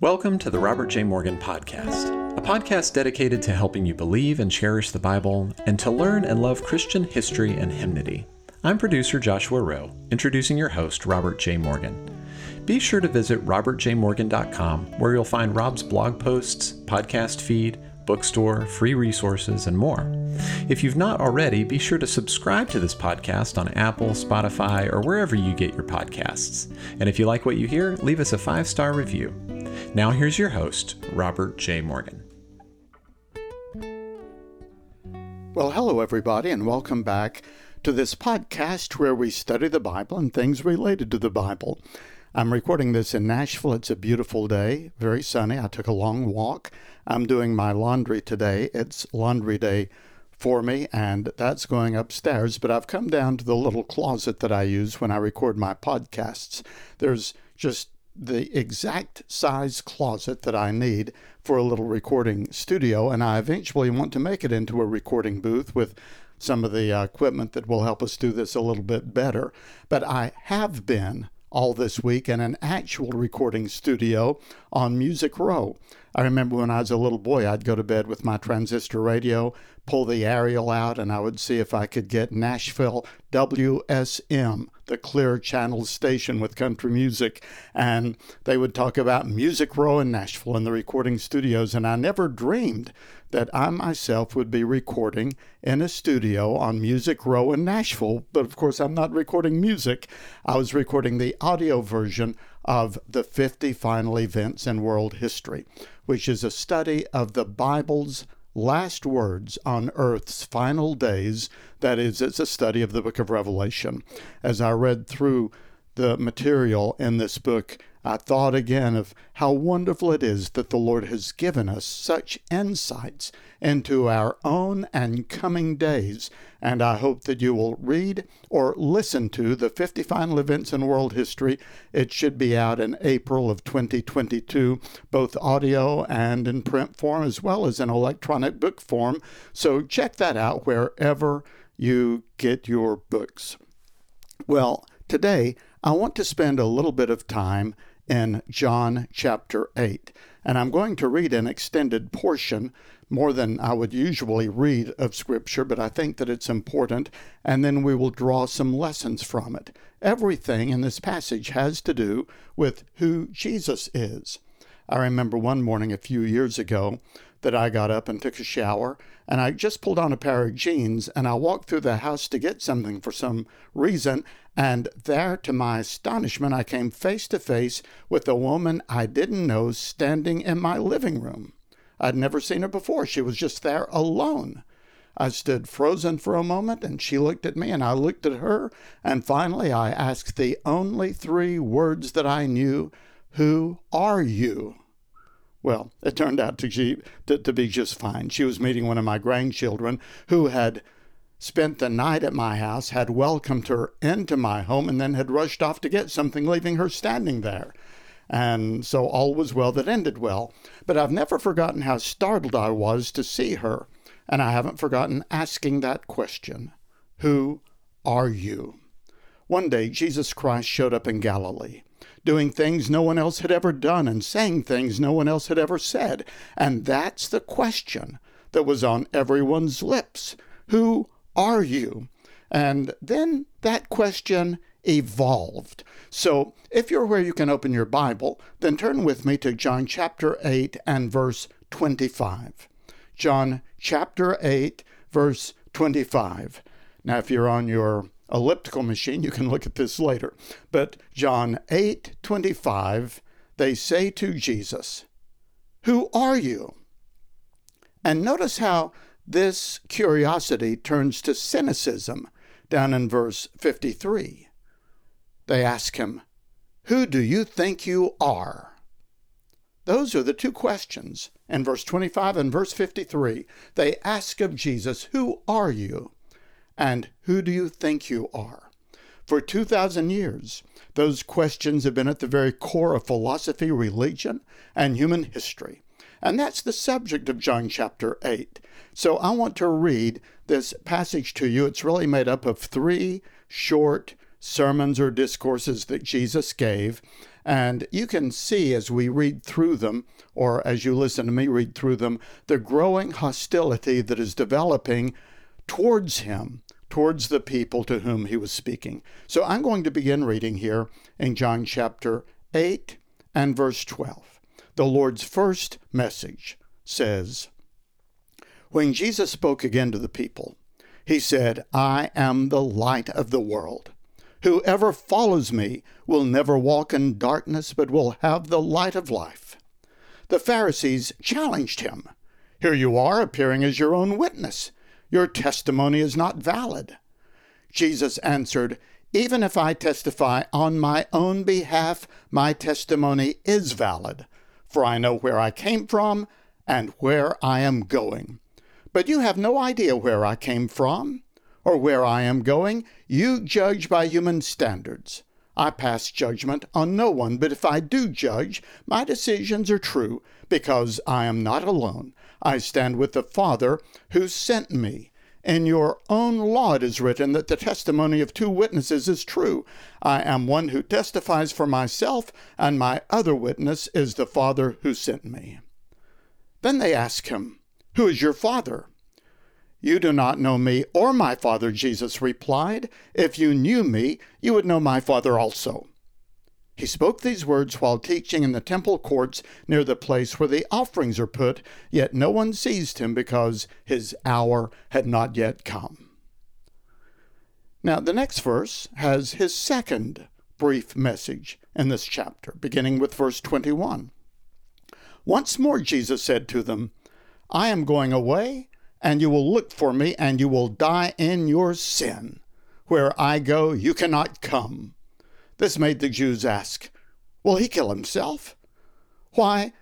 Welcome to the Robert J. Morgan Podcast, a podcast dedicated to helping you believe and cherish the Bible and to learn and love Christian history and hymnody. I'm producer Joshua Rowe, introducing your host, Robert J. Morgan. Be sure to visit robertjmorgan.com, where you'll find Rob's blog posts, podcast feed, bookstore, free resources, and more. If you've not already, be sure to subscribe to this podcast on Apple, Spotify, or wherever you get your podcasts. And if you like what you hear, leave us a five star review. Now, here's your host, Robert J. Morgan. Well, hello, everybody, and welcome back to this podcast where we study the Bible and things related to the Bible. I'm recording this in Nashville. It's a beautiful day, very sunny. I took a long walk. I'm doing my laundry today. It's laundry day for me, and that's going upstairs. But I've come down to the little closet that I use when I record my podcasts. There's just the exact size closet that I need for a little recording studio, and I eventually want to make it into a recording booth with some of the uh, equipment that will help us do this a little bit better. But I have been all this week in an actual recording studio on Music Row. I remember when I was a little boy, I'd go to bed with my transistor radio, pull the aerial out, and I would see if I could get Nashville WSM, the clear channel station with country music. And they would talk about Music Row in Nashville and the recording studios. And I never dreamed that I myself would be recording in a studio on Music Row in Nashville. But of course, I'm not recording music. I was recording the audio version of the 50 Final Events in World History, which is a study of the Bible's last words on Earth's final days. That is, it's a study of the book of Revelation. As I read through the material in this book, I thought again of how wonderful it is that the Lord has given us such insights into our own and coming days. And I hope that you will read or listen to the 50 Final Events in World History. It should be out in April of 2022, both audio and in print form, as well as in electronic book form. So check that out wherever you get your books. Well, today I want to spend a little bit of time in John chapter 8. And I'm going to read an extended portion, more than I would usually read of Scripture, but I think that it's important, and then we will draw some lessons from it. Everything in this passage has to do with who Jesus is. I remember one morning a few years ago that I got up and took a shower, and I just pulled on a pair of jeans and I walked through the house to get something for some reason, and there, to my astonishment, I came face to face with a woman I didn't know standing in my living room. I'd never seen her before. She was just there alone. I stood frozen for a moment, and she looked at me, and I looked at her, and finally I asked the only three words that I knew Who are you? Well, it turned out to, to, to be just fine. She was meeting one of my grandchildren who had spent the night at my house, had welcomed her into my home, and then had rushed off to get something, leaving her standing there. And so all was well that ended well. But I've never forgotten how startled I was to see her, and I haven't forgotten asking that question Who are you? One day, Jesus Christ showed up in Galilee, doing things no one else had ever done and saying things no one else had ever said. And that's the question that was on everyone's lips Who are you? And then that question evolved. So if you're where you can open your Bible, then turn with me to John chapter 8 and verse 25. John chapter 8, verse 25. Now, if you're on your elliptical machine, you can look at this later. But John 8, 25, they say to Jesus, Who are you? And notice how this curiosity turns to cynicism down in verse 53. They ask him, Who do you think you are? Those are the two questions in verse 25 and verse 53. They ask of Jesus, Who are you? And who do you think you are? For 2,000 years, those questions have been at the very core of philosophy, religion, and human history. And that's the subject of John chapter 8. So I want to read this passage to you. It's really made up of three short sermons or discourses that Jesus gave. And you can see as we read through them, or as you listen to me read through them, the growing hostility that is developing towards him, towards the people to whom he was speaking. So I'm going to begin reading here in John chapter 8 and verse 12. The Lord's first message says, When Jesus spoke again to the people, he said, I am the light of the world. Whoever follows me will never walk in darkness, but will have the light of life. The Pharisees challenged him. Here you are, appearing as your own witness. Your testimony is not valid. Jesus answered, Even if I testify on my own behalf, my testimony is valid, for I know where I came from and where I am going. But you have no idea where I came from or where I am going. You judge by human standards. I pass judgment on no one, but if I do judge, my decisions are true, because I am not alone. I stand with the Father who sent me. In your own law it is written that the testimony of two witnesses is true. I am one who testifies for myself, and my other witness is the Father who sent me. Then they ask him, Who is your Father? You do not know me or my Father, Jesus replied. If you knew me, you would know my Father also. He spoke these words while teaching in the temple courts near the place where the offerings are put, yet no one seized him because his hour had not yet come. Now, the next verse has his second brief message in this chapter, beginning with verse 21. Once more, Jesus said to them, I am going away and you will look for me, and you will die in your sin. Where I go, you cannot come. This made the Jews ask, Will he kill himself? Why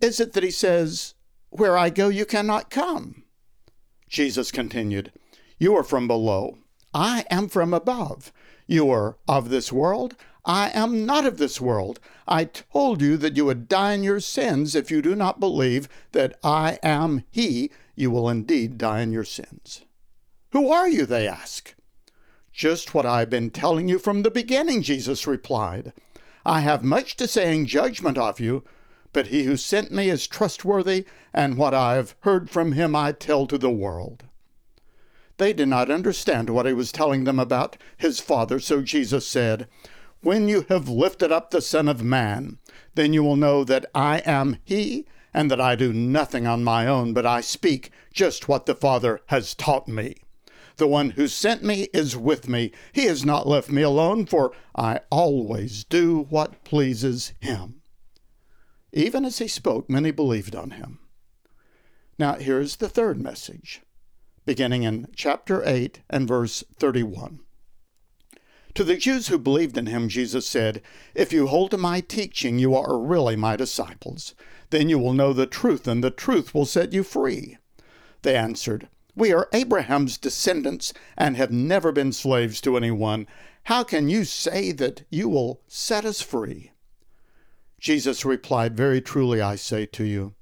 is it that he says, Where I go, you cannot come? Jesus continued, You are from below. I am from above. You are of this world. I am not of this world. I told you that you would die in your sins if you do not believe that I am He you will indeed die in your sins. Who are you? they ask. Just what I've been telling you from the beginning, Jesus replied. I have much to say in judgment of you, but he who sent me is trustworthy, and what I have heard from him I tell to the world. They did not understand what he was telling them about his Father, so Jesus said, When you have lifted up the Son of Man, then you will know that I am he, and that I do nothing on my own, but I speak just what the Father has taught me. The one who sent me is with me. He has not left me alone, for I always do what pleases him. Even as he spoke, many believed on him. Now, here's the third message, beginning in chapter 8 and verse 31. To the Jews who believed in him, Jesus said, If you hold to my teaching, you are really my disciples. Then you will know the truth, and the truth will set you free. They answered, We are Abraham's descendants and have never been slaves to anyone. How can you say that you will set us free? Jesus replied, Very truly I say to you,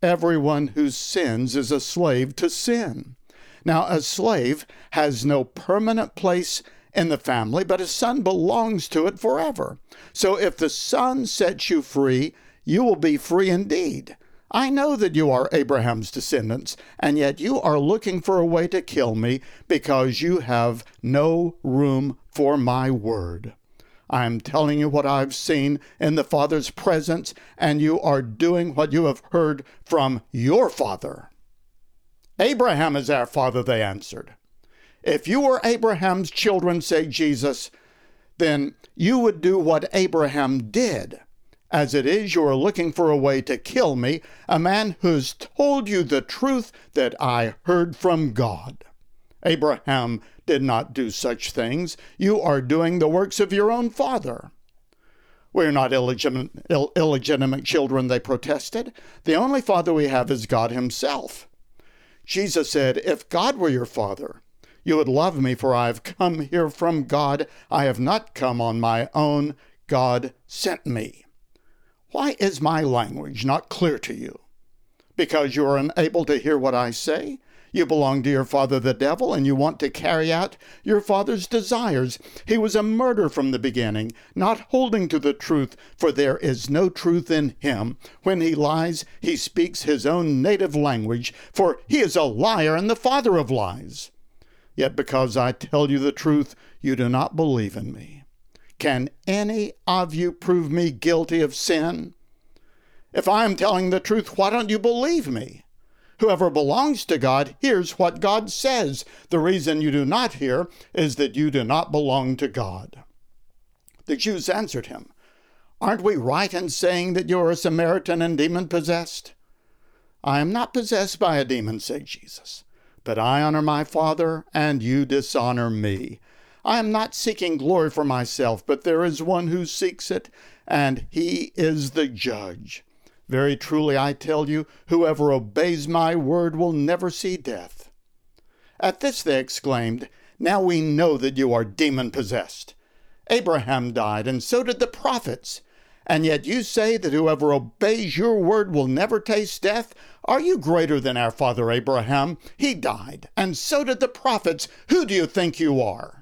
everyone who sins is a slave to sin. Now, a slave has no permanent place in the family, but a son belongs to it forever. So if the son sets you free, you will be free indeed. I know that you are Abraham's descendants, and yet you are looking for a way to kill me because you have no room for my word. I am telling you what I've seen in the Father's presence, and you are doing what you have heard from your father. Abraham is our father, they answered. If you were Abraham's children, say Jesus, then you would do what Abraham did. As it is, you are looking for a way to kill me, a man who's told you the truth that I heard from God. Abraham did not do such things. You are doing the works of your own father. We're not illegitimate, Ill- illegitimate children, they protested. The only father we have is God Himself. Jesus said, If God were your father, you would love me, for I have come here from God. I have not come on my own. God sent me. Why is my language not clear to you? Because you are unable to hear what I say? You belong to your father, the devil, and you want to carry out your father's desires. He was a murderer from the beginning, not holding to the truth, for there is no truth in him. When he lies, he speaks his own native language, for he is a liar and the father of lies. Yet because I tell you the truth, you do not believe in me. Can any of you prove me guilty of sin? If I am telling the truth, why don't you believe me? Whoever belongs to God hears what God says. The reason you do not hear is that you do not belong to God. The Jews answered him, Aren't we right in saying that you are a Samaritan and demon possessed? I am not possessed by a demon, said Jesus, but I honor my Father, and you dishonor me. I am not seeking glory for myself, but there is one who seeks it, and he is the judge. Very truly I tell you, whoever obeys my word will never see death. At this they exclaimed, Now we know that you are demon possessed. Abraham died, and so did the prophets. And yet you say that whoever obeys your word will never taste death? Are you greater than our father Abraham? He died, and so did the prophets. Who do you think you are?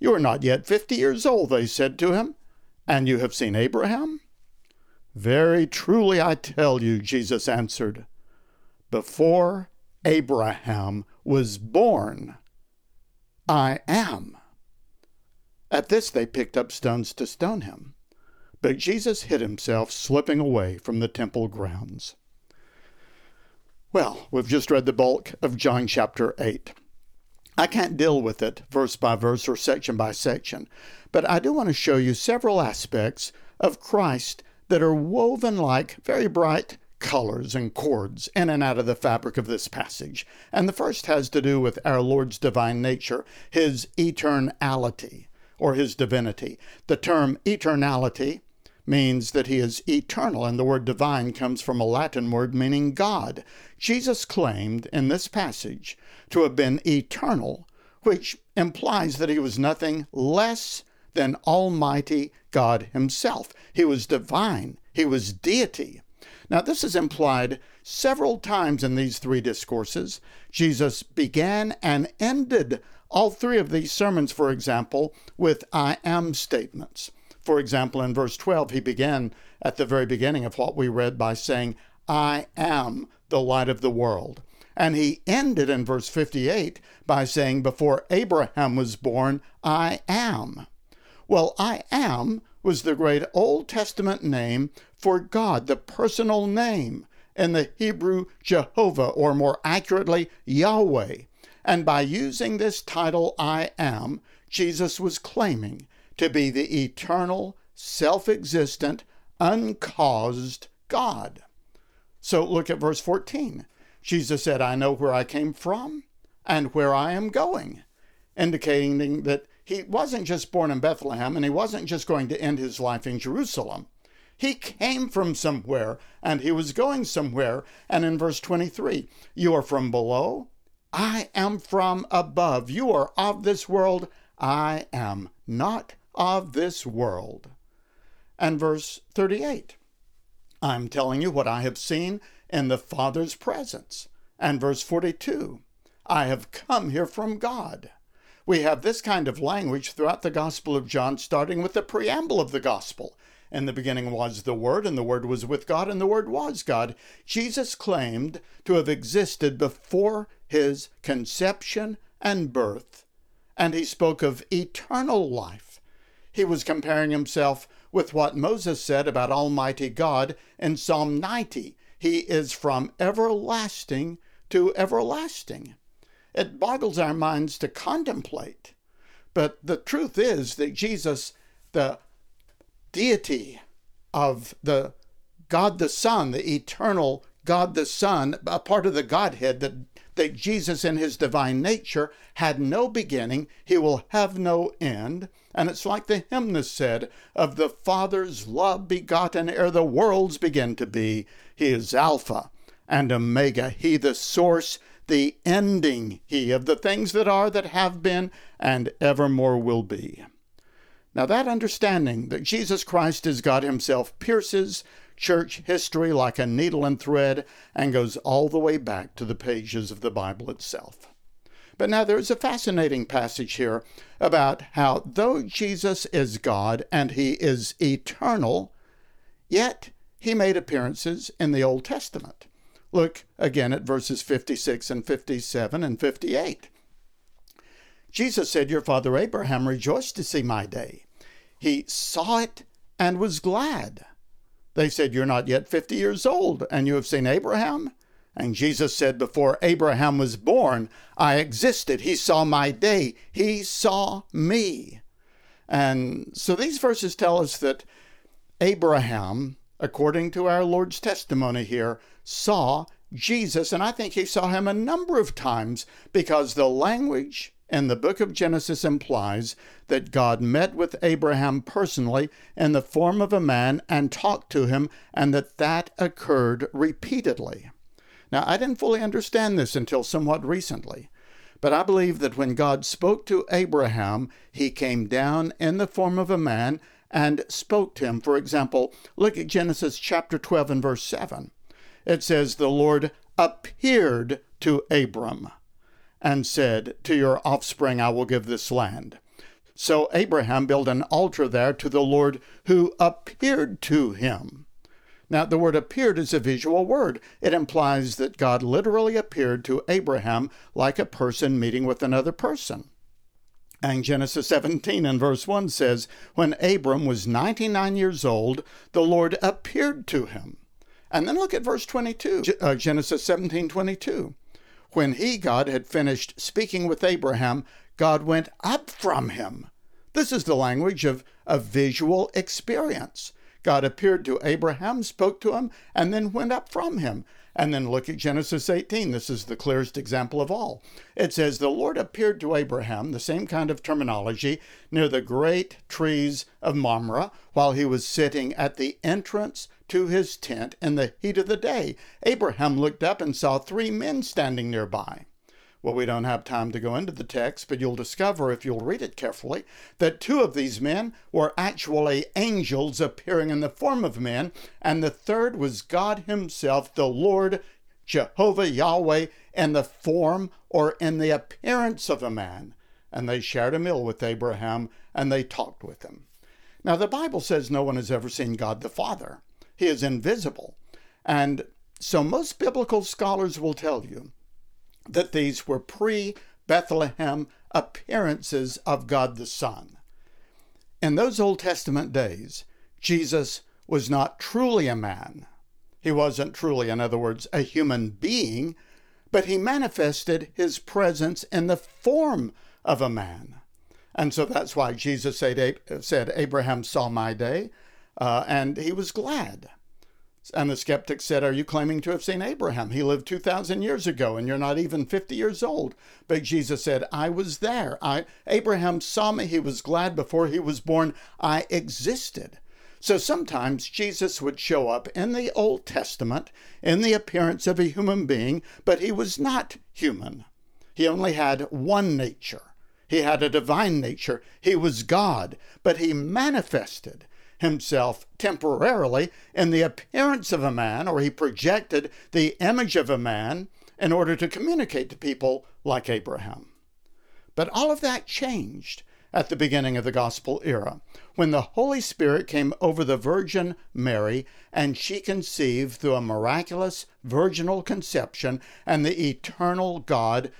You are not yet fifty years old, they said to him and you have seen Abraham? Very truly I tell you, Jesus answered, before Abraham was born, I am. At this they picked up stones to stone him. But Jesus hid himself, slipping away from the temple grounds. Well, we've just read the bulk of John chapter 8. I can't deal with it verse by verse or section by section, but I do want to show you several aspects of Christ that are woven like very bright colors and cords in and out of the fabric of this passage. And the first has to do with our Lord's divine nature, his eternality, or his divinity. The term eternality means that he is eternal, and the word divine comes from a Latin word meaning God. Jesus claimed in this passage to have been eternal, which implies that he was nothing less than Almighty God Himself. He was divine, He was deity. Now, this is implied several times in these three discourses. Jesus began and ended all three of these sermons, for example, with I am statements. For example, in verse 12, he began at the very beginning of what we read by saying, I am the light of the world. And he ended in verse 58 by saying, Before Abraham was born, I am. Well, I am was the great Old Testament name for God, the personal name in the Hebrew Jehovah, or more accurately, Yahweh. And by using this title, I am, Jesus was claiming to be the eternal, self existent, uncaused God. So look at verse 14. Jesus said, I know where I came from and where I am going, indicating that he wasn't just born in Bethlehem and he wasn't just going to end his life in Jerusalem. He came from somewhere and he was going somewhere. And in verse 23, you are from below, I am from above. You are of this world, I am not of this world. And verse 38, I'm telling you what I have seen in the Father's presence. And verse 42, I have come here from God. We have this kind of language throughout the Gospel of John, starting with the preamble of the Gospel. In the beginning was the Word, and the Word was with God, and the Word was God. Jesus claimed to have existed before his conception and birth, and he spoke of eternal life. He was comparing himself with what Moses said about Almighty God in Psalm 90 He is from everlasting to everlasting. It boggles our minds to contemplate. But the truth is that Jesus, the deity of the God the Son, the eternal God the Son, a part of the Godhead that, that Jesus in his divine nature had no beginning, he will have no end. And it's like the hymnist said, of the Father's love begotten ere the worlds begin to be. He is Alpha and Omega, he the source, the ending, he of the things that are, that have been, and evermore will be. Now, that understanding that Jesus Christ is God Himself pierces church history like a needle and thread and goes all the way back to the pages of the Bible itself. But now there's a fascinating passage here about how, though Jesus is God and He is eternal, yet He made appearances in the Old Testament. Look again at verses 56 and 57 and 58. Jesus said, Your father Abraham rejoiced to see my day. He saw it and was glad. They said, You're not yet 50 years old, and you have seen Abraham? And Jesus said, Before Abraham was born, I existed. He saw my day. He saw me. And so these verses tell us that Abraham, according to our Lord's testimony here, saw Jesus, and I think he saw him a number of times because the language in the book of Genesis implies that God met with Abraham personally in the form of a man and talked to him, and that that occurred repeatedly. Now, I didn't fully understand this until somewhat recently, but I believe that when God spoke to Abraham, he came down in the form of a man and spoke to him. For example, look at Genesis chapter 12 and verse 7. It says, The Lord appeared to Abram and said, To your offspring I will give this land. So Abraham built an altar there to the Lord who appeared to him. Now, the word appeared is a visual word. It implies that God literally appeared to Abraham like a person meeting with another person. And Genesis 17 and verse 1 says, When Abram was 99 years old, the Lord appeared to him. And then look at verse 22, uh, Genesis 17 22. When he, God, had finished speaking with Abraham, God went up from him. This is the language of a visual experience. God appeared to Abraham, spoke to him, and then went up from him. And then look at Genesis 18. This is the clearest example of all. It says, The Lord appeared to Abraham, the same kind of terminology, near the great trees of Mamre, while he was sitting at the entrance to his tent in the heat of the day. Abraham looked up and saw three men standing nearby. Well, we don't have time to go into the text, but you'll discover if you'll read it carefully that two of these men were actually angels appearing in the form of men, and the third was God Himself, the Lord Jehovah Yahweh, in the form or in the appearance of a man. And they shared a meal with Abraham and they talked with him. Now, the Bible says no one has ever seen God the Father. He is invisible. And so most biblical scholars will tell you that these were pre Bethlehem appearances of God the Son. In those Old Testament days, Jesus was not truly a man. He wasn't truly, in other words, a human being, but he manifested his presence in the form of a man. And so that's why Jesus said, Abraham saw my day, uh, and he was glad. And the skeptic said, Are you claiming to have seen Abraham? He lived 2,000 years ago and you're not even 50 years old. But Jesus said, I was there. I, Abraham saw me. He was glad before he was born. I existed. So sometimes Jesus would show up in the Old Testament in the appearance of a human being, but he was not human. He only had one nature. He had a divine nature. He was God, but he manifested himself temporarily in the appearance of a man, or he projected the image of a man in order to communicate to people like Abraham. But all of that changed at the beginning of the gospel era when the Holy Spirit came over the Virgin Mary and she conceived through a miraculous virginal conception and the eternal God,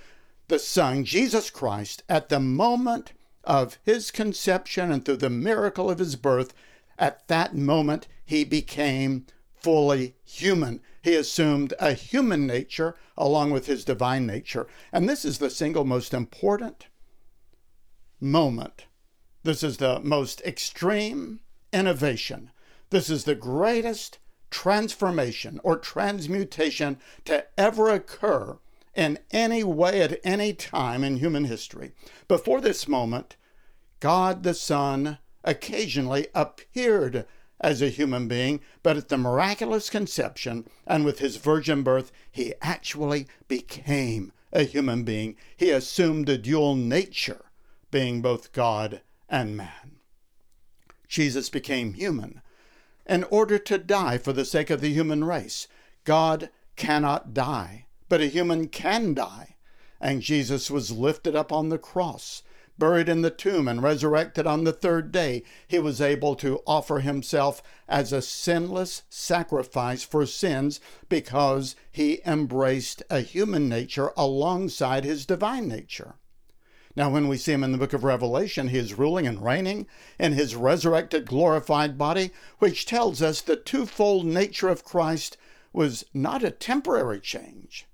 the Son, Jesus Christ, at the moment of his conception and through the miracle of his birth, at that moment, he became fully human. He assumed a human nature along with his divine nature. And this is the single most important moment. This is the most extreme innovation. This is the greatest transformation or transmutation to ever occur in any way at any time in human history. Before this moment, God the Son occasionally appeared as a human being, but at the miraculous conception and with his virgin birth, he actually became a human being. He assumed a dual nature, being both God and man. Jesus became human in order to die for the sake of the human race. God cannot die, but a human can die. And Jesus was lifted up on the cross buried in the tomb, and resurrected on the third day, he was able to offer himself as a sinless sacrifice for sins because he embraced a human nature alongside his divine nature. Now, when we see him in the book of Revelation, he is ruling and reigning in his resurrected, glorified body, which tells us the twofold nature of Christ was not a temporary change,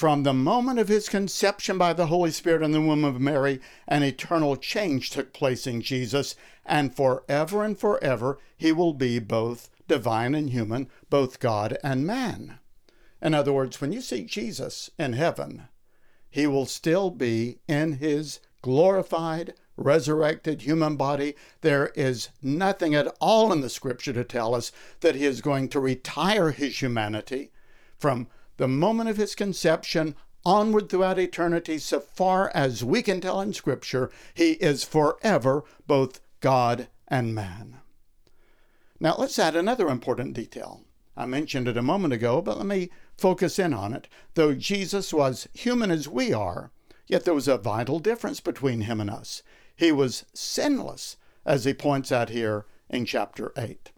from the moment of his conception by the Holy Spirit in the womb of Mary, an eternal change took place in Jesus, and forever and forever he will be both divine and human, both God and man. In other words, when you see Jesus in heaven, he will still be in his glorified, resurrected human body. There is nothing at all in the scripture to tell us that he is going to retire his humanity from the moment of his conception onward throughout eternity, so far as we can tell in Scripture, he is forever both God and man. Now, let's add another important detail. I mentioned it a moment ago, but let me focus in on it. Though Jesus was human as we are, yet there was a vital difference between him and us. He was sinless, as he points out here in chapter 8.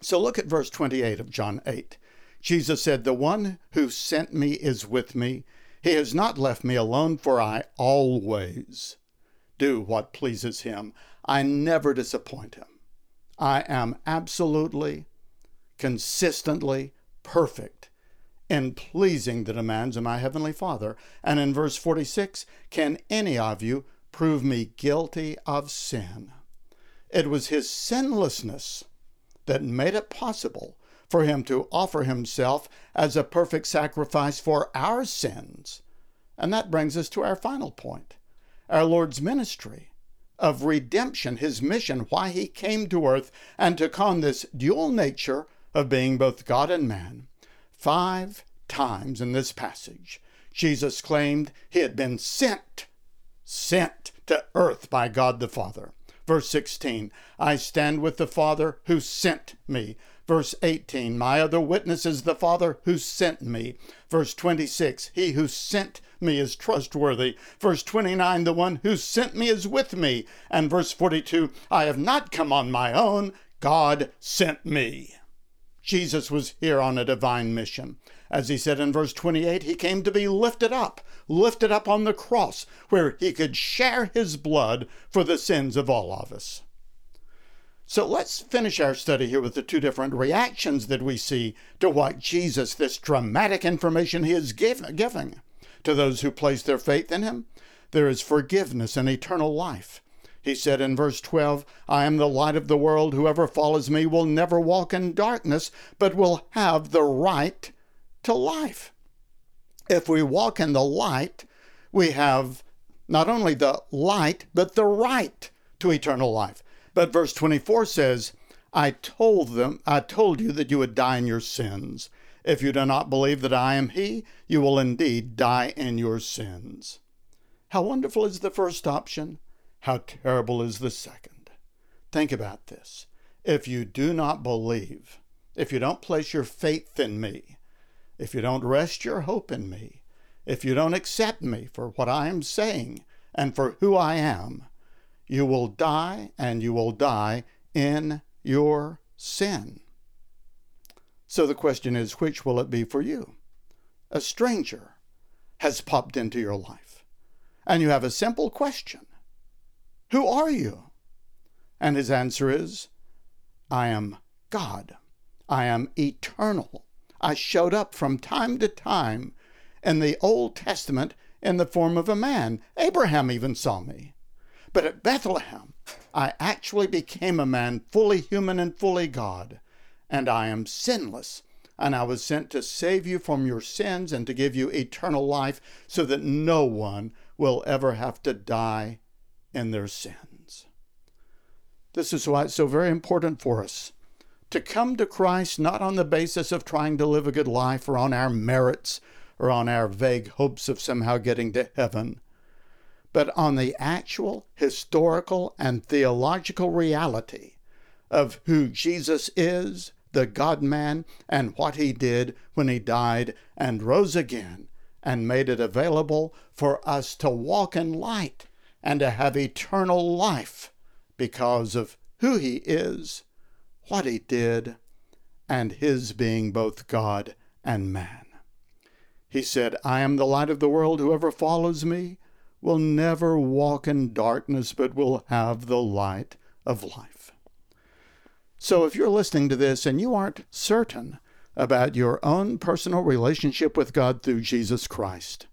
So look at verse 28 of John 8. Jesus said, The one who sent me is with me. He has not left me alone, for I always do what pleases him. I never disappoint him. I am absolutely, consistently perfect in pleasing the demands of my Heavenly Father. And in verse 46, can any of you prove me guilty of sin? It was his sinlessness that made it possible for him to offer himself as a perfect sacrifice for our sins. And that brings us to our final point our Lord's ministry of redemption, his mission, why he came to earth and took on this dual nature of being both God and man. Five times in this passage, Jesus claimed he had been sent, sent to earth by God the Father. Verse 16, I stand with the Father who sent me. Verse 18, My other witness is the Father who sent me. Verse 26, He who sent me is trustworthy. Verse 29, The one who sent me is with me. And verse 42, I have not come on my own, God sent me. Jesus was here on a divine mission. As he said in verse 28, he came to be lifted up, lifted up on the cross, where he could share his blood for the sins of all of us. So let's finish our study here with the two different reactions that we see to what Jesus, this dramatic information he is give, giving to those who place their faith in him. There is forgiveness and eternal life. He said in verse 12, I am the light of the world. Whoever follows me will never walk in darkness, but will have the right to life. If we walk in the light, we have not only the light, but the right to eternal life. But verse 24 says, I told them, I told you that you would die in your sins. If you do not believe that I am He, you will indeed die in your sins. How wonderful is the first option? How terrible is the second? Think about this. If you do not believe, if you don't place your faith in me, if you don't rest your hope in me, if you don't accept me for what I am saying and for who I am, you will die, and you will die in your sin. So the question is which will it be for you? A stranger has popped into your life, and you have a simple question Who are you? And his answer is, I am God. I am eternal. I showed up from time to time in the Old Testament in the form of a man. Abraham even saw me. But at Bethlehem, I actually became a man fully human and fully God, and I am sinless. and I was sent to save you from your sins and to give you eternal life so that no one will ever have to die in their sins. This is why it's so very important for us to come to Christ not on the basis of trying to live a good life or on our merits or on our vague hopes of somehow getting to heaven, but on the actual historical and theological reality of who Jesus is, the God man, and what he did when he died and rose again and made it available for us to walk in light and to have eternal life because of who he is, what he did, and his being both God and man. He said, I am the light of the world. Whoever follows me will never walk in darkness, but will have the light of life. So if you're listening to this and you aren't certain about your own personal relationship with God through Jesus Christ,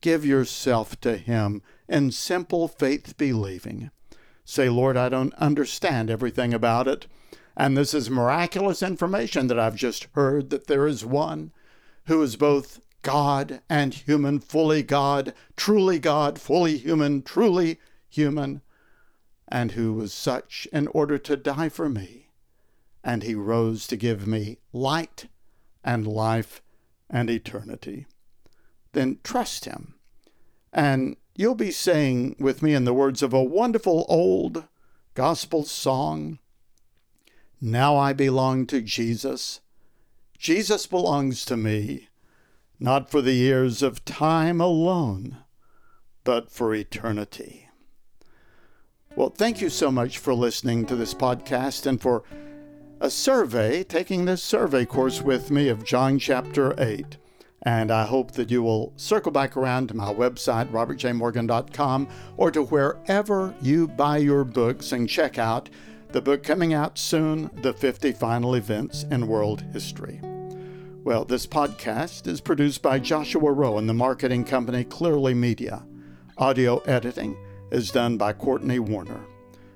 give yourself to Him in simple faith believing. Say, Lord, I don't understand everything about it. And this is miraculous information that I've just heard that there is one who is both God and human, fully God, truly God, fully human, truly human, and who was such in order to die for me and he rose to give me light and life and eternity. Then trust him. And you'll be saying with me in the words of a wonderful old gospel song Now I belong to Jesus. Jesus belongs to me, not for the years of time alone, but for eternity. Well, thank you so much for listening to this podcast and for a survey, taking this survey course with me of John chapter 8. And I hope that you will circle back around to my website, robertjmorgan.com, or to wherever you buy your books and check out the book coming out soon The 50 Final Events in World History. Well, this podcast is produced by Joshua Rowe and the marketing company Clearly Media. Audio editing is done by Courtney Warner.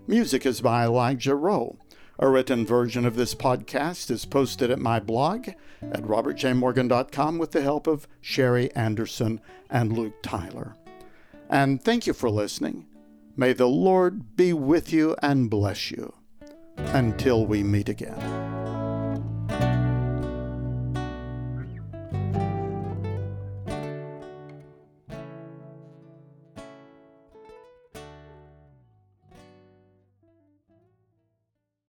Music is by Elijah Rowe. A written version of this podcast is posted at my blog at robertjmorgan.com with the help of Sherry Anderson and Luke Tyler. And thank you for listening. May the Lord be with you and bless you. Until we meet again.